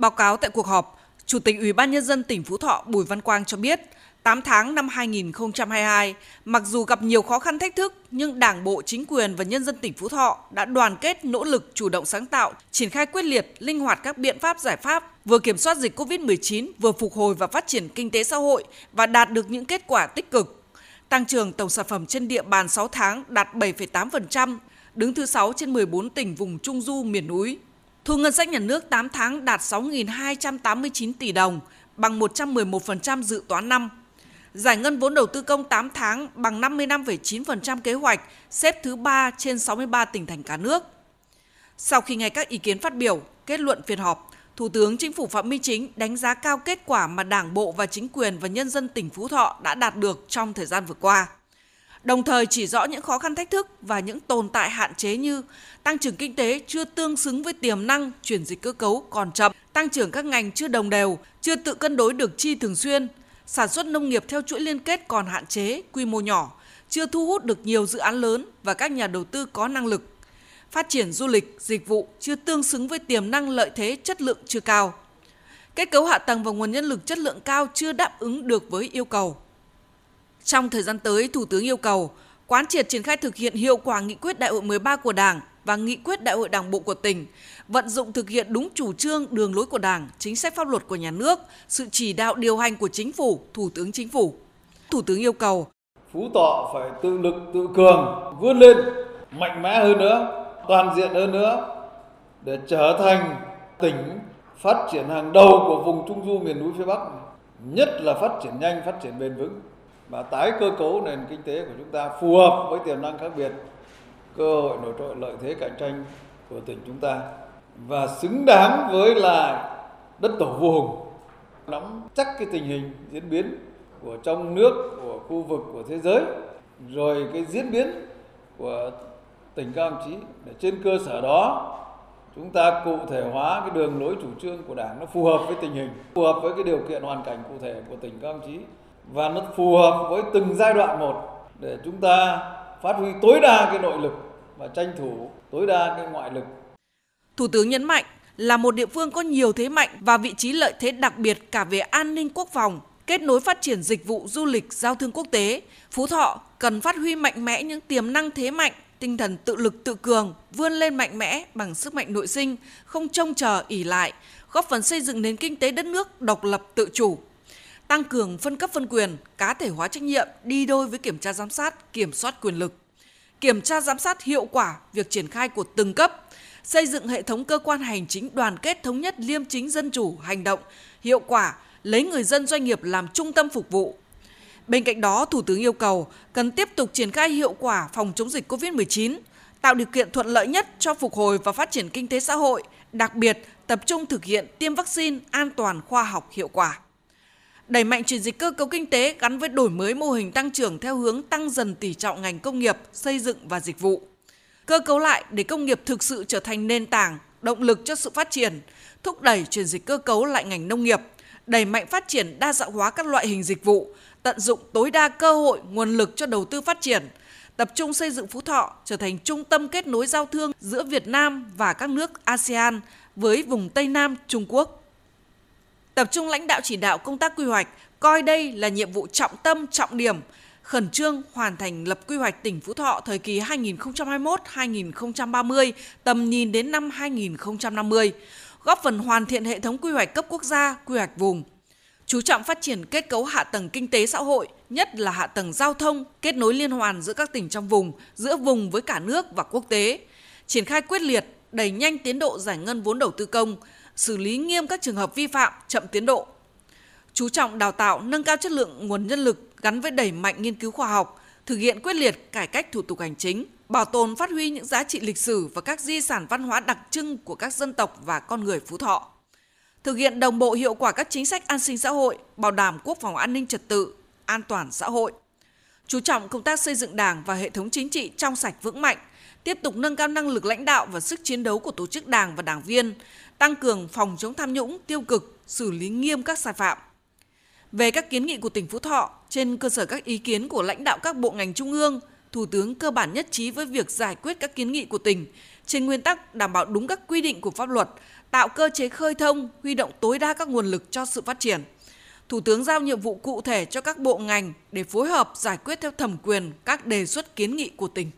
Báo cáo tại cuộc họp, Chủ tịch Ủy ban Nhân dân tỉnh Phú Thọ Bùi Văn Quang cho biết, 8 tháng năm 2022, mặc dù gặp nhiều khó khăn thách thức, nhưng Đảng bộ, chính quyền và nhân dân tỉnh Phú Thọ đã đoàn kết, nỗ lực, chủ động sáng tạo, triển khai quyết liệt, linh hoạt các biện pháp giải pháp, vừa kiểm soát dịch COVID-19, vừa phục hồi và phát triển kinh tế xã hội và đạt được những kết quả tích cực. Tăng trưởng tổng sản phẩm trên địa bàn 6 tháng đạt 7,8%, đứng thứ 6 trên 14 tỉnh vùng Trung Du miền núi. Thu ngân sách nhà nước 8 tháng đạt 6.289 tỷ đồng, bằng 111% dự toán năm. Giải ngân vốn đầu tư công 8 tháng bằng 55,9% kế hoạch, xếp thứ 3 trên 63 tỉnh thành cả nước. Sau khi nghe các ý kiến phát biểu, kết luận phiên họp, Thủ tướng Chính phủ Phạm Minh Chính đánh giá cao kết quả mà Đảng bộ và chính quyền và nhân dân tỉnh Phú Thọ đã đạt được trong thời gian vừa qua. Đồng thời chỉ rõ những khó khăn thách thức và những tồn tại hạn chế như tăng trưởng kinh tế chưa tương xứng với tiềm năng, chuyển dịch cơ cấu còn chậm, tăng trưởng các ngành chưa đồng đều, chưa tự cân đối được chi thường xuyên, sản xuất nông nghiệp theo chuỗi liên kết còn hạn chế, quy mô nhỏ, chưa thu hút được nhiều dự án lớn và các nhà đầu tư có năng lực. Phát triển du lịch, dịch vụ chưa tương xứng với tiềm năng lợi thế chất lượng chưa cao. Kết cấu hạ tầng và nguồn nhân lực chất lượng cao chưa đáp ứng được với yêu cầu. Trong thời gian tới, Thủ tướng yêu cầu quán triệt triển khai thực hiện hiệu quả nghị quyết đại hội 13 của Đảng và nghị quyết đại hội Đảng bộ của tỉnh, vận dụng thực hiện đúng chủ trương, đường lối của Đảng, chính sách pháp luật của nhà nước, sự chỉ đạo điều hành của chính phủ, Thủ tướng Chính phủ. Thủ tướng yêu cầu Phú Thọ phải tự lực tự cường, vươn lên mạnh mẽ hơn nữa, toàn diện hơn nữa để trở thành tỉnh phát triển hàng đầu của vùng Trung Du miền núi phía Bắc, nhất là phát triển nhanh, phát triển bền vững và tái cơ cấu nền kinh tế của chúng ta phù hợp với tiềm năng khác biệt, cơ hội nổi trội lợi thế cạnh tranh của tỉnh chúng ta và xứng đáng với là đất tổ vua hùng. Nắm chắc cái tình hình diễn biến của trong nước của khu vực của thế giới rồi cái diễn biến của tỉnh các ông chí để trên cơ sở đó chúng ta cụ thể hóa cái đường lối chủ trương của đảng nó phù hợp với tình hình phù hợp với cái điều kiện hoàn cảnh cụ thể của tỉnh các ông chí và nó phù hợp với từng giai đoạn một để chúng ta phát huy tối đa cái nội lực và tranh thủ tối đa cái ngoại lực. Thủ tướng nhấn mạnh là một địa phương có nhiều thế mạnh và vị trí lợi thế đặc biệt cả về an ninh quốc phòng, kết nối phát triển dịch vụ du lịch, giao thương quốc tế, Phú Thọ cần phát huy mạnh mẽ những tiềm năng thế mạnh, tinh thần tự lực tự cường, vươn lên mạnh mẽ bằng sức mạnh nội sinh, không trông chờ ỉ lại, góp phần xây dựng nền kinh tế đất nước độc lập tự chủ, tăng cường phân cấp phân quyền, cá thể hóa trách nhiệm đi đôi với kiểm tra giám sát, kiểm soát quyền lực. Kiểm tra giám sát hiệu quả việc triển khai của từng cấp, xây dựng hệ thống cơ quan hành chính đoàn kết thống nhất liêm chính dân chủ, hành động, hiệu quả, lấy người dân doanh nghiệp làm trung tâm phục vụ. Bên cạnh đó, Thủ tướng yêu cầu cần tiếp tục triển khai hiệu quả phòng chống dịch COVID-19, tạo điều kiện thuận lợi nhất cho phục hồi và phát triển kinh tế xã hội, đặc biệt tập trung thực hiện tiêm vaccine an toàn khoa học hiệu quả đẩy mạnh chuyển dịch cơ cấu kinh tế gắn với đổi mới mô hình tăng trưởng theo hướng tăng dần tỷ trọng ngành công nghiệp, xây dựng và dịch vụ. Cơ cấu lại để công nghiệp thực sự trở thành nền tảng, động lực cho sự phát triển, thúc đẩy chuyển dịch cơ cấu lại ngành nông nghiệp, đẩy mạnh phát triển đa dạng hóa các loại hình dịch vụ, tận dụng tối đa cơ hội, nguồn lực cho đầu tư phát triển, tập trung xây dựng Phú Thọ trở thành trung tâm kết nối giao thương giữa Việt Nam và các nước ASEAN với vùng Tây Nam Trung Quốc tập trung lãnh đạo chỉ đạo công tác quy hoạch, coi đây là nhiệm vụ trọng tâm, trọng điểm, khẩn trương hoàn thành lập quy hoạch tỉnh Phú Thọ thời kỳ 2021-2030, tầm nhìn đến năm 2050, góp phần hoàn thiện hệ thống quy hoạch cấp quốc gia, quy hoạch vùng. Chú trọng phát triển kết cấu hạ tầng kinh tế xã hội, nhất là hạ tầng giao thông, kết nối liên hoàn giữa các tỉnh trong vùng, giữa vùng với cả nước và quốc tế. Triển khai quyết liệt, đẩy nhanh tiến độ giải ngân vốn đầu tư công, xử lý nghiêm các trường hợp vi phạm, chậm tiến độ. Chú trọng đào tạo, nâng cao chất lượng nguồn nhân lực gắn với đẩy mạnh nghiên cứu khoa học, thực hiện quyết liệt cải cách thủ tục hành chính, bảo tồn phát huy những giá trị lịch sử và các di sản văn hóa đặc trưng của các dân tộc và con người Phú Thọ. Thực hiện đồng bộ hiệu quả các chính sách an sinh xã hội, bảo đảm quốc phòng an ninh trật tự, an toàn xã hội. Chú trọng công tác xây dựng Đảng và hệ thống chính trị trong sạch vững mạnh, tiếp tục nâng cao năng lực lãnh đạo và sức chiến đấu của tổ chức đảng và đảng viên, tăng cường phòng chống tham nhũng tiêu cực, xử lý nghiêm các sai phạm. Về các kiến nghị của tỉnh Phú Thọ, trên cơ sở các ý kiến của lãnh đạo các bộ ngành trung ương, Thủ tướng cơ bản nhất trí với việc giải quyết các kiến nghị của tỉnh trên nguyên tắc đảm bảo đúng các quy định của pháp luật, tạo cơ chế khơi thông, huy động tối đa các nguồn lực cho sự phát triển. Thủ tướng giao nhiệm vụ cụ thể cho các bộ ngành để phối hợp giải quyết theo thẩm quyền các đề xuất kiến nghị của tỉnh.